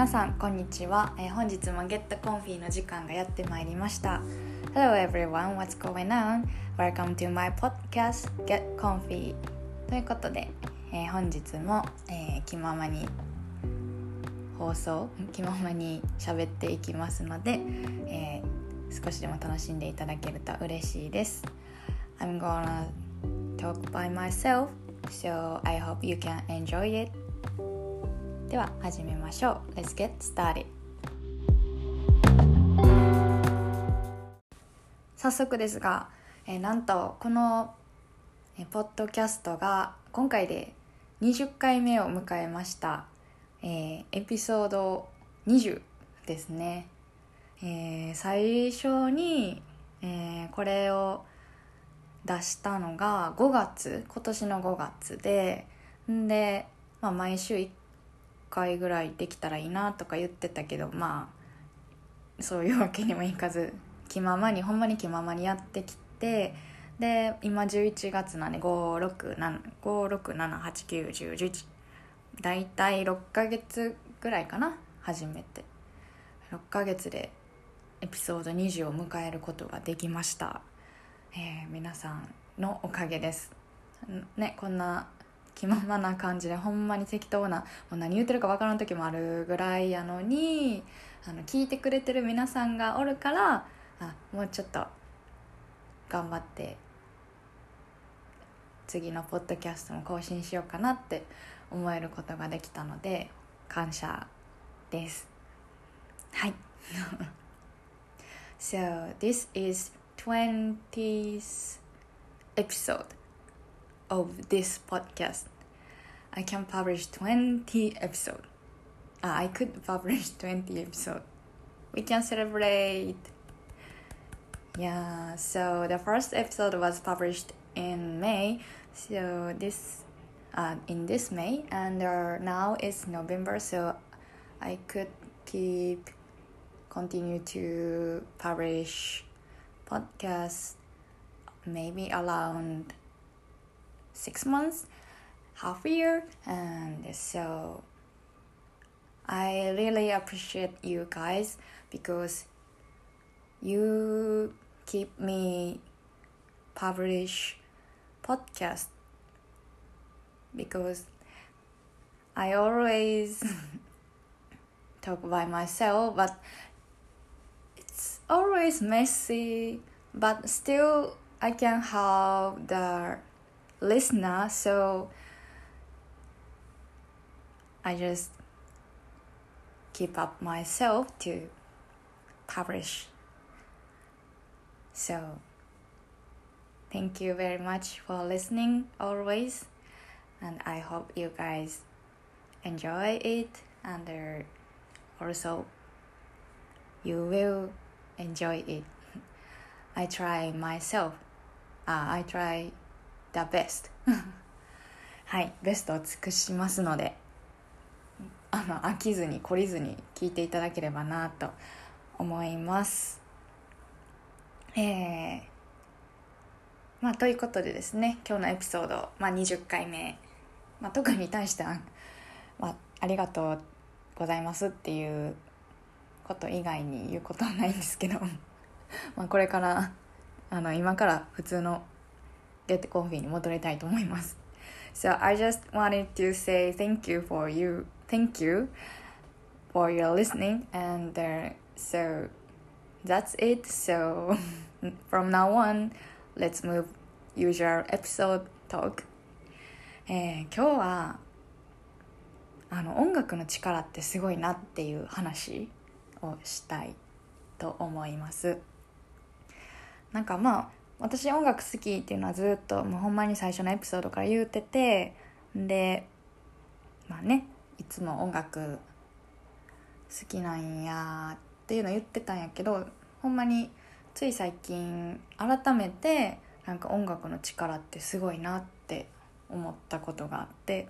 皆さんこんにちは、えー本日も Get Comfy の時間がやってまいりました Hello everyone, what's going on? Welcome to my podcast Get Comfy ということで、えー本日も、えー気ままに放送気ままに喋っていきますので、えー少しでも楽しんでいただけると嬉しいです I'm gonna talk by myself so I hope you can enjoy it では始めましょう。Let's get started 早速ですが、えーなんとこの、えーポッドキャストが今回で20回目を迎えました、えーエピソード20ですね、えー最初に、えーこれを出したのが5月今年の5月でんで、まあ、毎週1回ぐらいできたらいいなとか言ってたけどまあそういうわけにもいかず気ままにほんまに気ままにやってきてで今11月なんで567891011大体6ヶ月ぐらいかな初めて。6ヶ月でエピソード20を迎えることができました、えー皆さんのおかげです。ねこんな気ままな感じでほんまに適当なもう何言ってるか分からん時もあるぐらいやのにあの聞いてくれてる皆さんがおるからあもうちょっと頑張って次のポッドキャストも更新しようかなって思えることができたので感謝です。はい。So this is 20th episode. Of this podcast. I can publish 20 episode. Uh, I could publish 20 episode. We can celebrate. Yeah, so the first episode was published in May. So this uh, in this May and uh, now it's November so I could keep continue to publish podcast maybe around six months, half a year, and so I really appreciate you guys because you keep me publish podcast because I always talk by myself but it's always messy but still I can have the listener so I just keep up myself to publish so thank you very much for listening always and I hope you guys enjoy it and uh, also you will enjoy it I try myself. Uh, I try the best. はい、ベストを尽くしますので、あの飽きずに懲りずに聞いていただければなと思います。えー、まあということでですね、今日のエピソード、まあ、20回目、まあ、特に対しては、まあ、ありがとうございますっていうこと以外に言うことはないんですけど。まあこれからあの今から普通のゲットコンフィに戻りたいと思います。So I just wanted to say thank you for you, thank you for your listening, and uh, so that's it. So from now on, let's move usual episode talk. えー今日はあの音楽の力ってすごいなっていう話をしたいと思います。なんかまあ私音楽好きっていうのはずっともうほんまに最初のエピソードから言うててでまあねいつも音楽好きなんやっていうの言ってたんやけどほんまについ最近改めてなんか音楽の力ってすごいなって思ったことがあって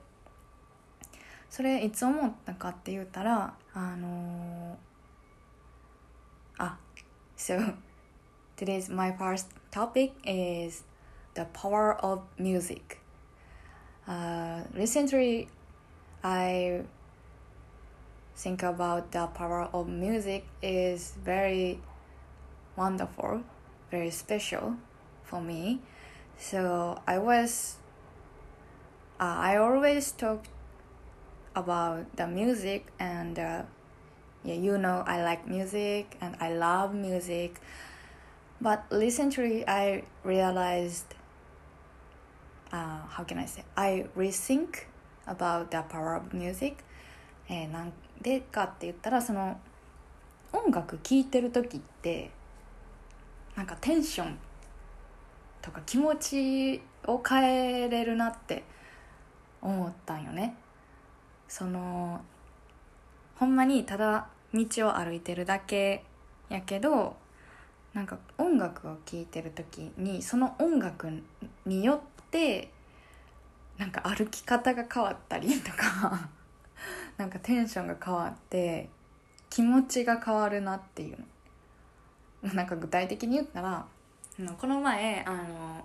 それいつ思ったかって言ったらあのーあ so today's my first topic is the power of music. Uh, recently, I think about the power of music is very wonderful, very special for me. So I was, uh, I always talk about the music and uh, yeah, you know, I like music and I love music. But recently I realized, uh, how can I say, I rethink about the power of music. えー、なんでかって言ったらその音楽聴いてる時ってなんかテンションとか気持ちを変えれるなって思ったんよねそのほんまにただ道を歩いてるだけやけどなんか音楽を聴いてる時にその音楽によってなんか歩き方が変わったりとか なんかテンションが変わって気持ちが変わるなっていうの。なんか具体的に言ったらこの前あの、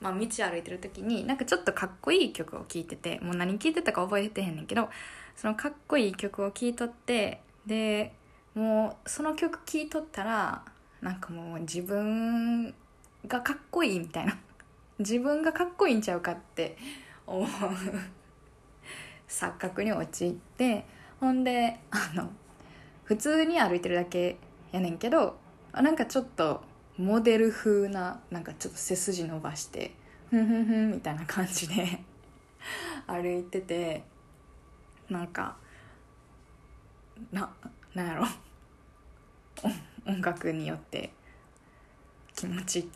まあ、道歩いてる時になんかちょっとかっこいい曲を聴いててもう何聴いてたか覚えてへんねんけどそのかっこいい曲を聴いとってでもうその曲聴いとったらなんかもう自分がかっこいいみたいな。自分がかっこいいんちゃうかって思う。錯覚に陥って。ほんであの普通に歩いてるだけやねんけどなんかちょっとモデル風ななんかちょっと背筋伸ばしてふんふんふんみたいな感じで 歩いててなんかななんやろ。音楽によって気持ち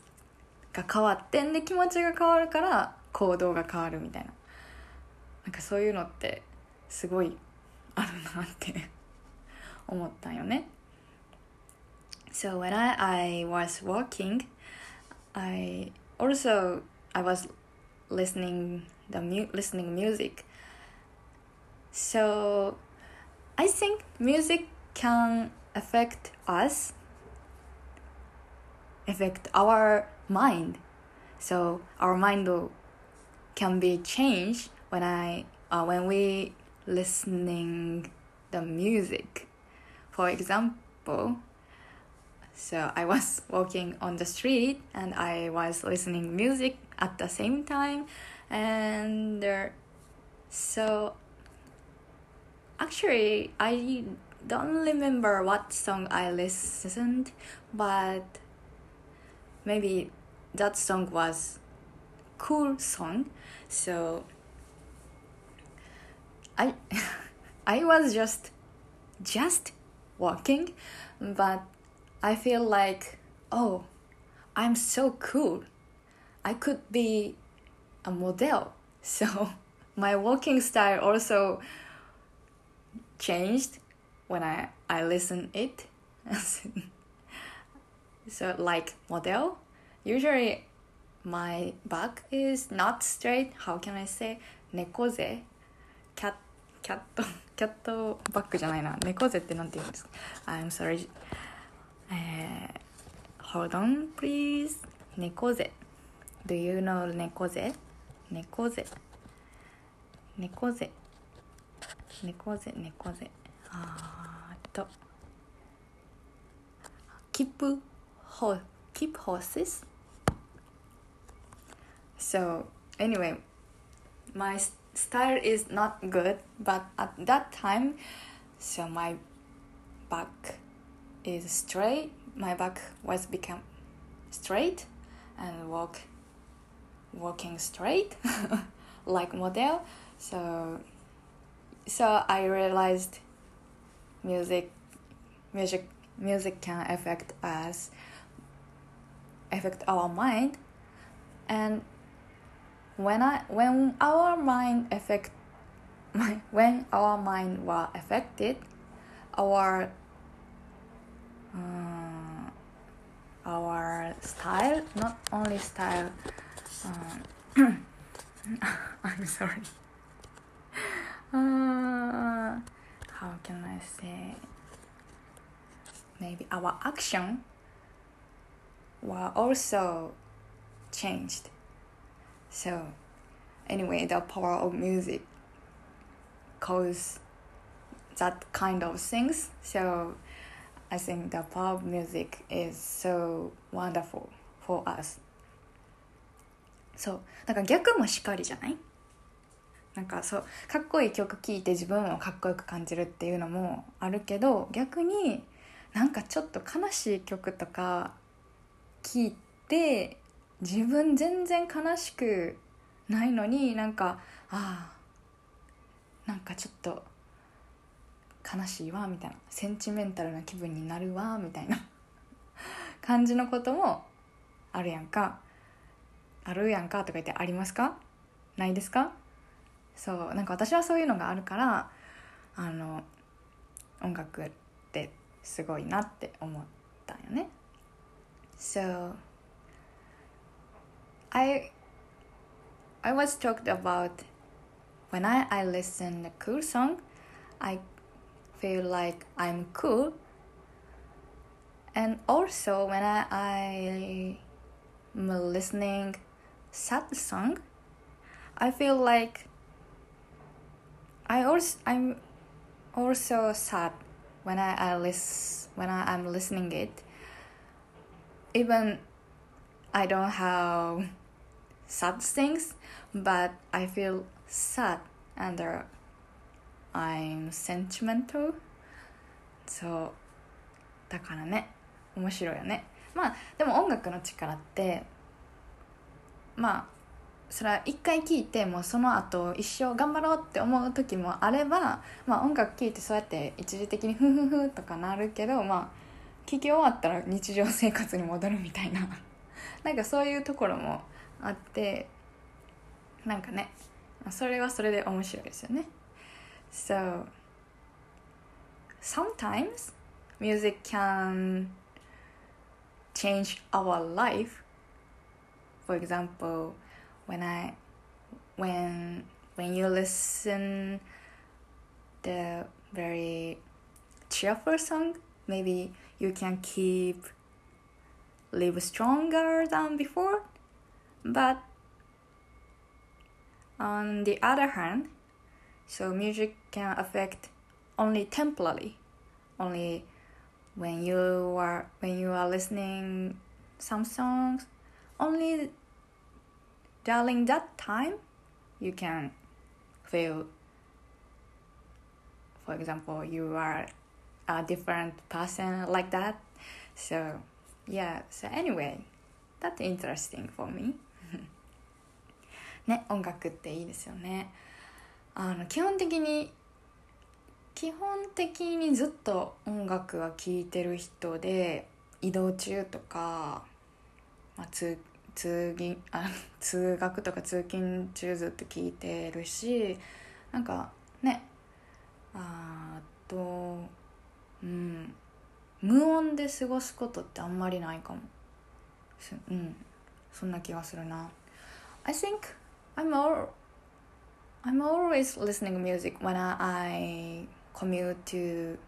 が変わってんで気持ちが変わるから行動が変わるみたいななんかそういうのってすごいあるなって思ったよね So when I, I was walking, I also I was listening the mu- listening music. So I think music can affect us, affect our mind. So our mind can be changed when I uh, when we listening the music. For example, so I was walking on the street and I was listening music at the same time, and there, so actually I don't remember what song I listened, but maybe that song was cool song. So I I was just just walking, but I feel like oh, I'm so cool. I could be a model. So my walking style also changed when I I listen it. so like model, usually my back is not straight. How can I say 猫背キャキャットキャットバッグじゃないな猫背ってなんて言うんですか I'm sorry えー、Hold on please 猫背 Do you know 猫背猫背猫背猫背猫背 あと keep ho keep horses. So anyway my style is not good but at that time so my back is straight. My back was become straight and walk walking straight like model. So so i realized music music music can affect us affect our mind and when I when our mind affect when our mind were affected, our uh, our style not only style. Um, I'm sorry. Uh, how can I say? Maybe our action were also changed so, anyway, the power of music cause that kind of things. So I think the pop music is so wonderful for us. そうだから逆もしかりじゃない なんかそうかっこいい曲聴いて自分をかっこよく感じるっていうのもあるけど逆になんかちょっと悲しい曲とか聴いて自分全然悲しくないのになんかああなんかちょっと悲しいわみたいなセンチメンタルな気分になるわみたいな 感じのこともあるやんか。あるやんかとか言ってありますか？ないですか？そうなんか私はそういうのがあるからあの音楽ってすごいなって思ったんよね So I I was talked about when I, I listen a cool song I feel like I'm cool and also when I, I am listening sad song I feel like I also I'm also sad when I, I listen when I, I'm listening it. Even I don't have sad things, but I feel sad and uh, I'm sentimental. そうだからね面白いよねまあでも音楽の力ってまあ それは一回聴いてもうその後一生頑張ろうって思う時もあれば、まあ、音楽聴いてそうやって一時的にフフフとかなるけどまあ聴き終わったら日常生活に戻るみたいな なんかそういうところもあってなんかねそれはそれで面白いですよね。So sometimes music can change our life. For example when I when when you listen the very cheerful song maybe you can keep live stronger than before. But on the other hand so music can affect only temporarily only when you are when you are listening some songs only during that time you can feel for example you are a different person like that so yeah so anyway that's interesting for me ね音楽っていいですよねあの基本的に基本的にずっと音楽は聴いてる人で移動中とか、まあ、通通勤あ通学とか通勤中ずっと聞いてるしなんかねあとうん無音で過ごすことってあんまりないかもうんそんな気がするな I think I'm all I'm always listening music when I commute to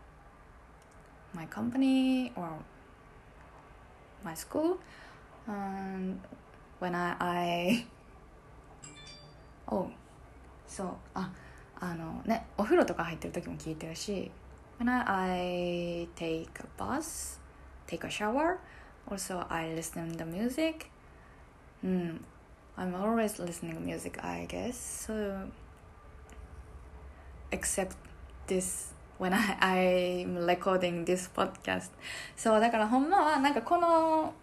my company or my school um, when I, I oh そうああのねお風呂とか入ってる時も聞いてるし when I, I take a bus take a shower also I listen to music うん I'm always listening music I guess so except this when I, I'm recording this podcast そうだからほんまはなんかこの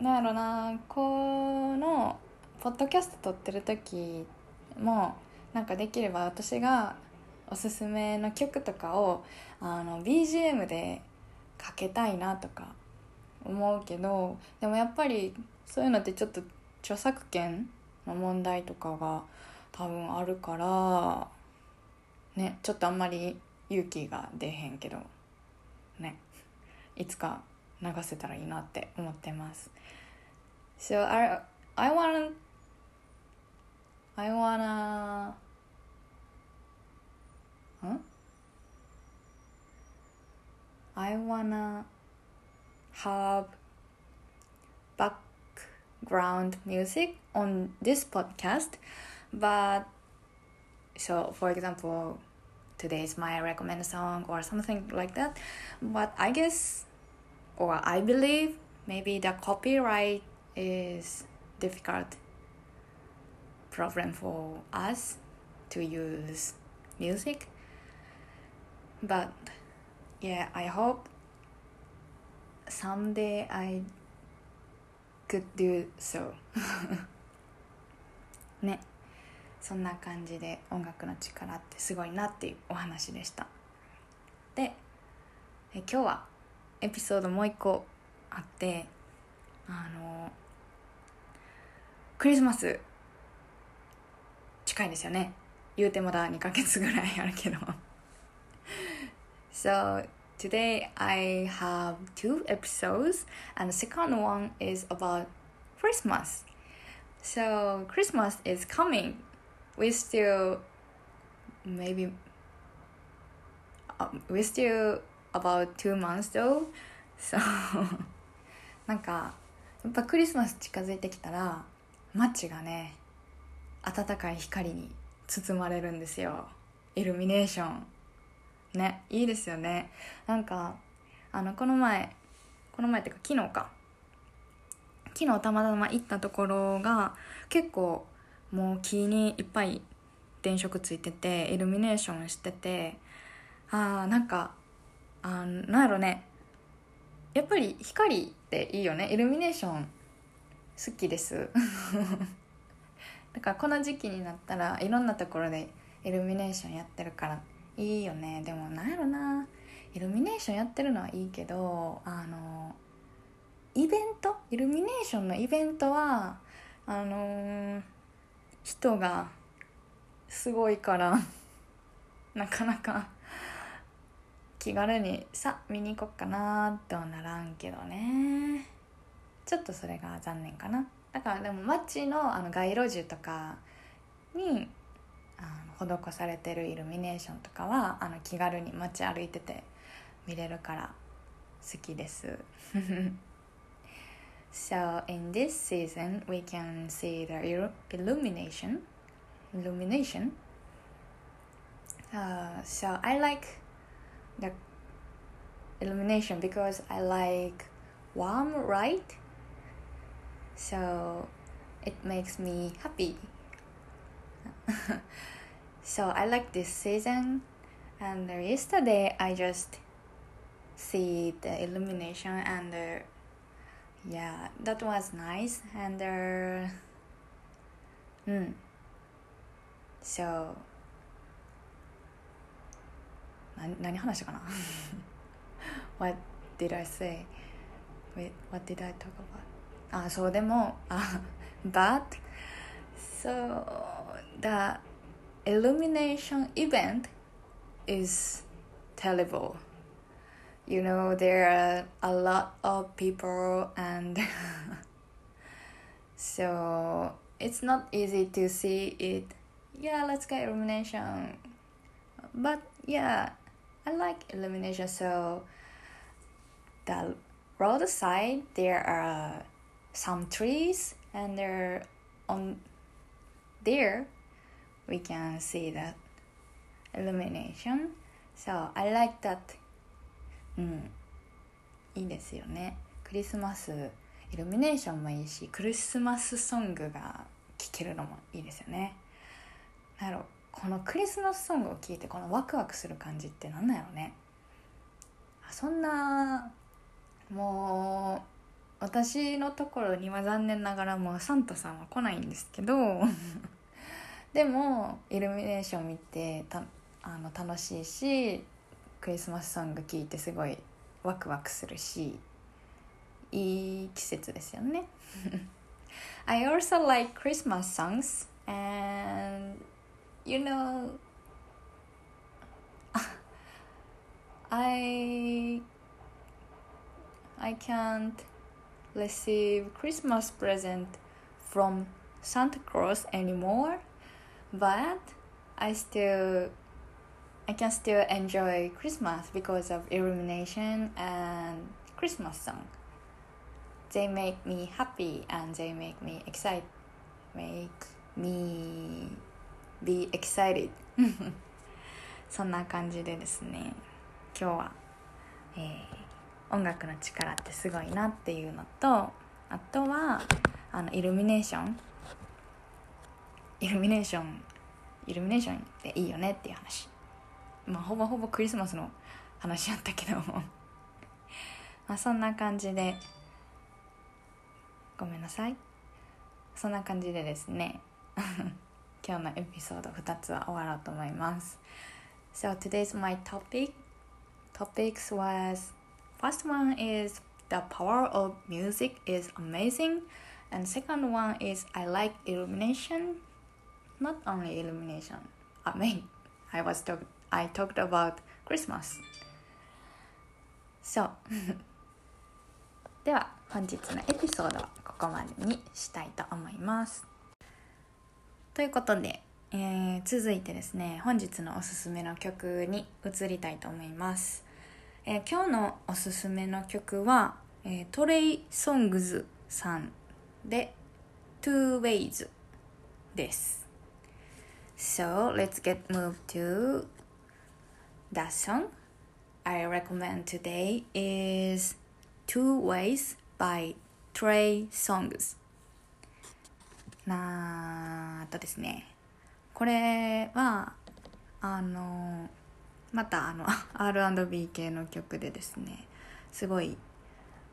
なんやろなこのポッドキャスト撮ってる時もなんかできれば私がおすすめの曲とかをあの BGM でかけたいなとか思うけどでもやっぱりそういうのってちょっと著作権の問題とかが多分あるからねちょっとあんまり勇気が出へんけどねいつか流せたらいいなって思ってます So I I wanna I wanna huh? I wanna have background music on this podcast but so for example today's my recommended song or something like that. But I guess, or I believe, maybe the copyright is difficult problem for us to use music. But yeah, I hope someday I could do so ねそんな感じで音楽の力ってすごいなっていうお話でしたでえ今日はエピソードもう一個あってあのクリスマス近いですよね言うてまだ2ヶ月ぐらいあるけど So today I have two episodes and the second one is about Christmas So Christmas is coming we still maybe uh, we still about two months though. So なんかやっぱクリスマス近づいてきたら街がね暖かい光に包まれるんですよ。イルミネーションねいいですよね。なんかあのこの前この前っていうか昨日か。昨日たまたま行ったところが結構もう木にいっぱい電飾ついててイルミネーションしててあーなんかあなんやろね。やっぱり光っていいよね。イルミネーション好きです。だからこの時期になったらいろんなところでイルミネーションやってるからいいよね。でもなんやろな。イルミネーションやってるのはいいけどあのイベント？イルミネーションのイベントはあのー人がすごいから なかなか気軽にさ見に行こっかなとはならんけどねちょっとそれが残念かなだからでも街のあの街路樹とかにあの施されてるイルミネーションとかはあの気軽に街歩いてて見れるから好きです So in this season, we can see the il- illumination. Illumination? Uh, so I like the illumination because I like warm light. So it makes me happy. so I like this season. And yesterday I just see the illumination and the yeah that was nice and uh, mm. so 何何話したかな What did I say? Wait, what did I talk about? あそうでもあ but so the illumination event is terrible you know there are a lot of people and so it's not easy to see it yeah let's get illumination but yeah i like illumination so the roadside there are some trees and there on there we can see that illumination so i like that うんいいですよねクリスマスイルミネーションもいいしクリスマスソングが聴けるのもいいですよねなんやろこのクリスマスソングを聴いてこのワクワクする感じって何なんやろね。そんなもう私のところには残念ながらもうサンタさんは来ないんですけど でもイルミネーション見てたあの楽しいしクリスマスソング聴いてすごいワクワクするしいい季節ですよね。I also like Christmas songs and you know I I can't receive Christmas present from Santa Claus anymore but I still I can still enjoy Christmas because of illumination and Christmas song. They make me happy and they make me excited. Make me be excited. そんな感じでですね今日は、えー、音楽の力ってすごいなっていうのとあとはあのイルミネーションイルミネーションイルミネーションっていいよねっていう話。まあほぼほぼクリスマスの話やったけども。まあそんな感じでごめんなさい。そんな感じでですね。今日のエピソード2つは終わろうと思います So today's my topic topics was first one is the power of music is amazing and second one is I like illumination not only illumination I mean I was talk I talked about Christmas so では本日のエピソードはここまでにしたいと思います ということで、えー、続いてですね本日のおすすめの曲に移りたいと思います、えー、今日のおすすめの曲は、えー、トレイ・ソングズさんで Two Ways です So let's get moved to that song I recommend today is Two Ways by Trey Songs なあとですね。これはあのまたあの R&B 系の曲でですねすごい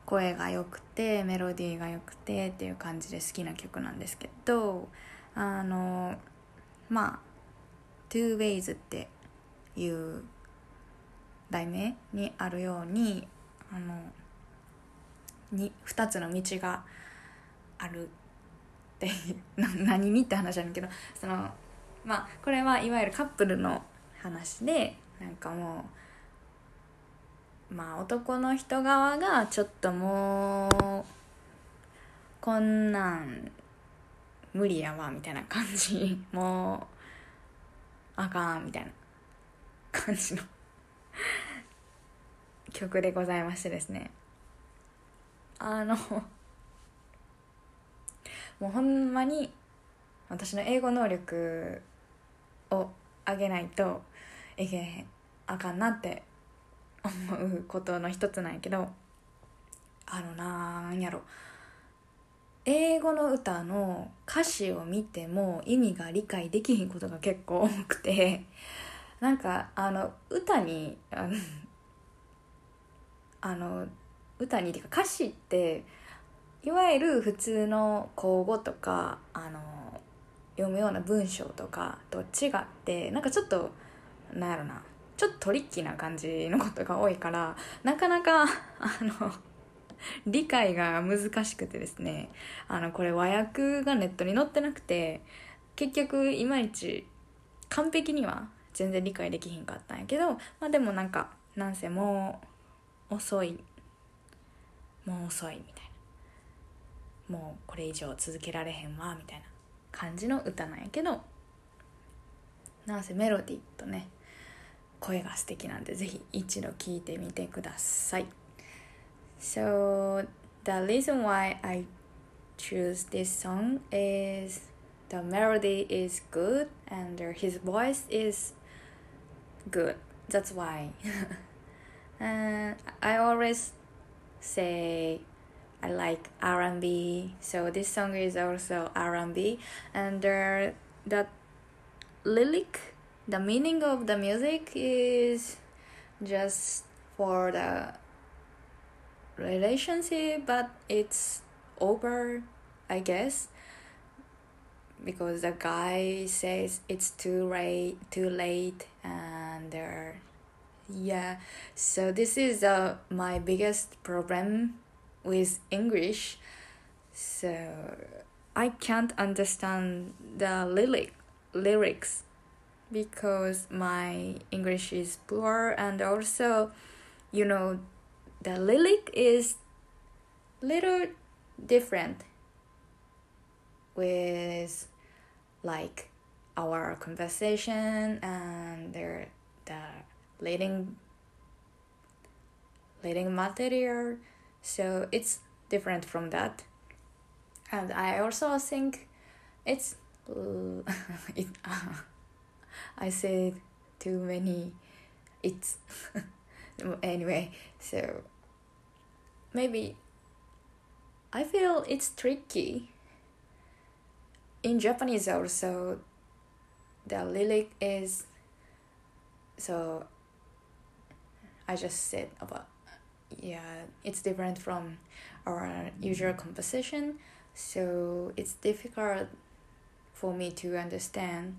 声が良くてメロディーが良くてっていう感じで好きな曲なんですけどあのまあ「Two Ways」っていう題名にあるようにあのに2つの道があるって 何にって話なんだけどそのまあこれはいわゆるカップルの話でなんかもうまあ男の人側がちょっともうこんなん無理やわみたいな感じ。もうあかんみたいな感じの 曲でございましてですね。あのもうほんまに私の英語能力を上げないといけへんあかんなって思うことの一つなんやけどあのなんやろ。英語の歌の歌詞を見ても意味が理解できひんことが結構多くてなんかあの歌にあのあの歌にか歌詞っていわゆる普通の口語とかあの読むような文章とかと違ってなんかちょっとなんやろなちょっとトリッキーな感じのことが多いからなかなかあの理解が難しくてですねあのこれ和訳がネットに載ってなくて結局いまいち完璧には全然理解できひんかったんやけどまあでもなんかなんせもう遅いもう遅いみたいな。もうこれ以上続けられへんわみたいな感じの歌なんやけどなんせメロディーとね声が素敵なんでぜひ一度聴いてみてください So the reason why I choose this song is the melody is good and his voice is good that's why and I always say I like R&B, so this song is also R&B, and the the lyric, the meaning of the music is just for the relationship, but it's over, I guess, because the guy says it's too late, too late, and they're yeah, so this is uh, my biggest problem with English. So I can't understand the lyric lyrics because my English is poor and also you know the lyric is little different with like our conversation and the the leading leading material so it's different from that. And i also think it's it, uh, i said too many it's. Anyway so maybe I feel it's tricky. In Japanese also the lyric is so I just said about yeah it's different from our usual mm-hmm. composition so it's difficult for me to understand.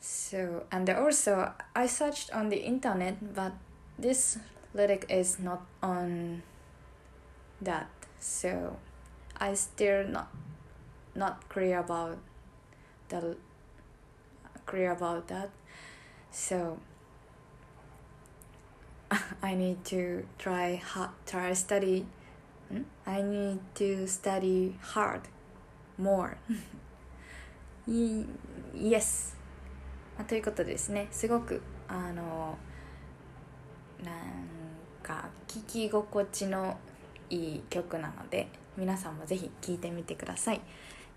So and also I searched on the internet but this lyric is not on that. So I still not not clear about the clear about that. So I need to try hard, try study. I need to study hard more. yes. ということですね。すごくあのなんか聞き心地のいい曲なので皆さんもぜひ聴いてみてください。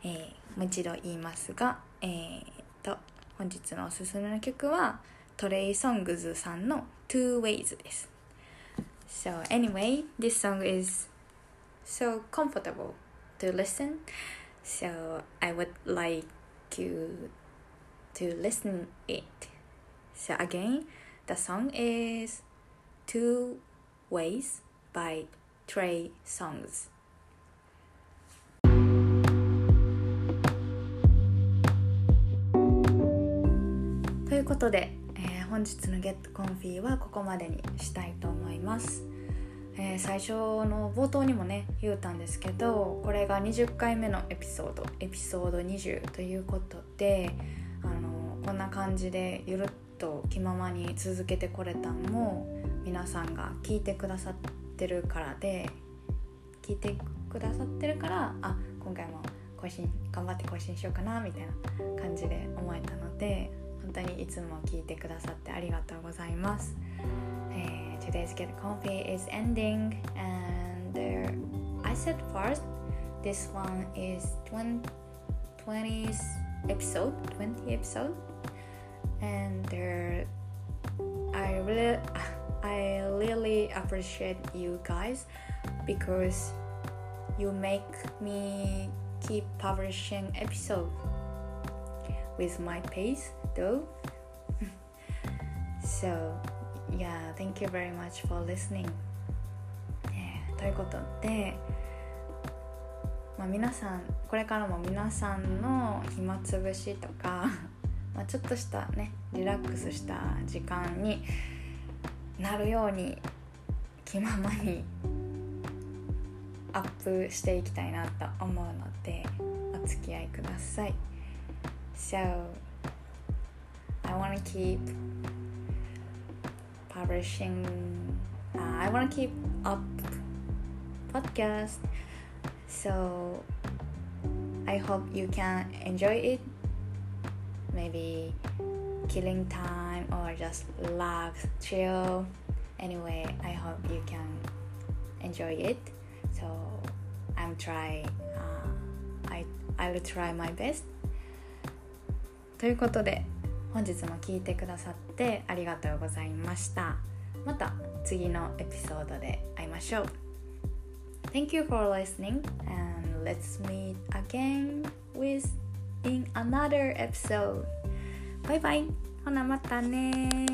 えー、もう一度言いますが、えー、と本日のおすすめの曲はトレイ・ソングズさんの Two Ways です。So anyway, this song is so comfortable to listen. So I would like you to listen it. So again, the song is Two Ways by Trey Songs. ということで 本日のゲットコンフィはここまでにしたいと思います、えー、最初の冒頭にもね言うたんですけどこれが20回目のエピソードエピソード20ということであのこんな感じでゆるっと気ままに続けてこれたんも皆さんが聞いてくださってるからで聞いてくださってるからあ今回も更新頑張って更新しようかなみたいな感じで思えたので本当にいつも聞いてくださってありがとうございます。えー、Today's Get Coffee is ending and、uh, I said first this one is 20, 20 episode 20 episode and uh, I really I really appreciate you guys because you make me keep publishing episode with my pace though. so, yeah, thank you very much for listening. ということで、まあ、皆さんこれからも皆さんの暇つぶしとか まあちょっとしたねリラックスした時間になるように気ままにアップしていきたいなと思うのでお付き合いください。So I want to keep publishing. Uh, I want to keep up podcast. So I hope you can enjoy it. Maybe killing time or just relax, chill. Anyway, I hope you can enjoy it. So I'm try. Uh, I I will try my best. ということで 本日も聞いてくださってありがとうございましたまた次のエピソードで会いましょう Thank you for listening and let's meet again with in another episode バイバイほなまたね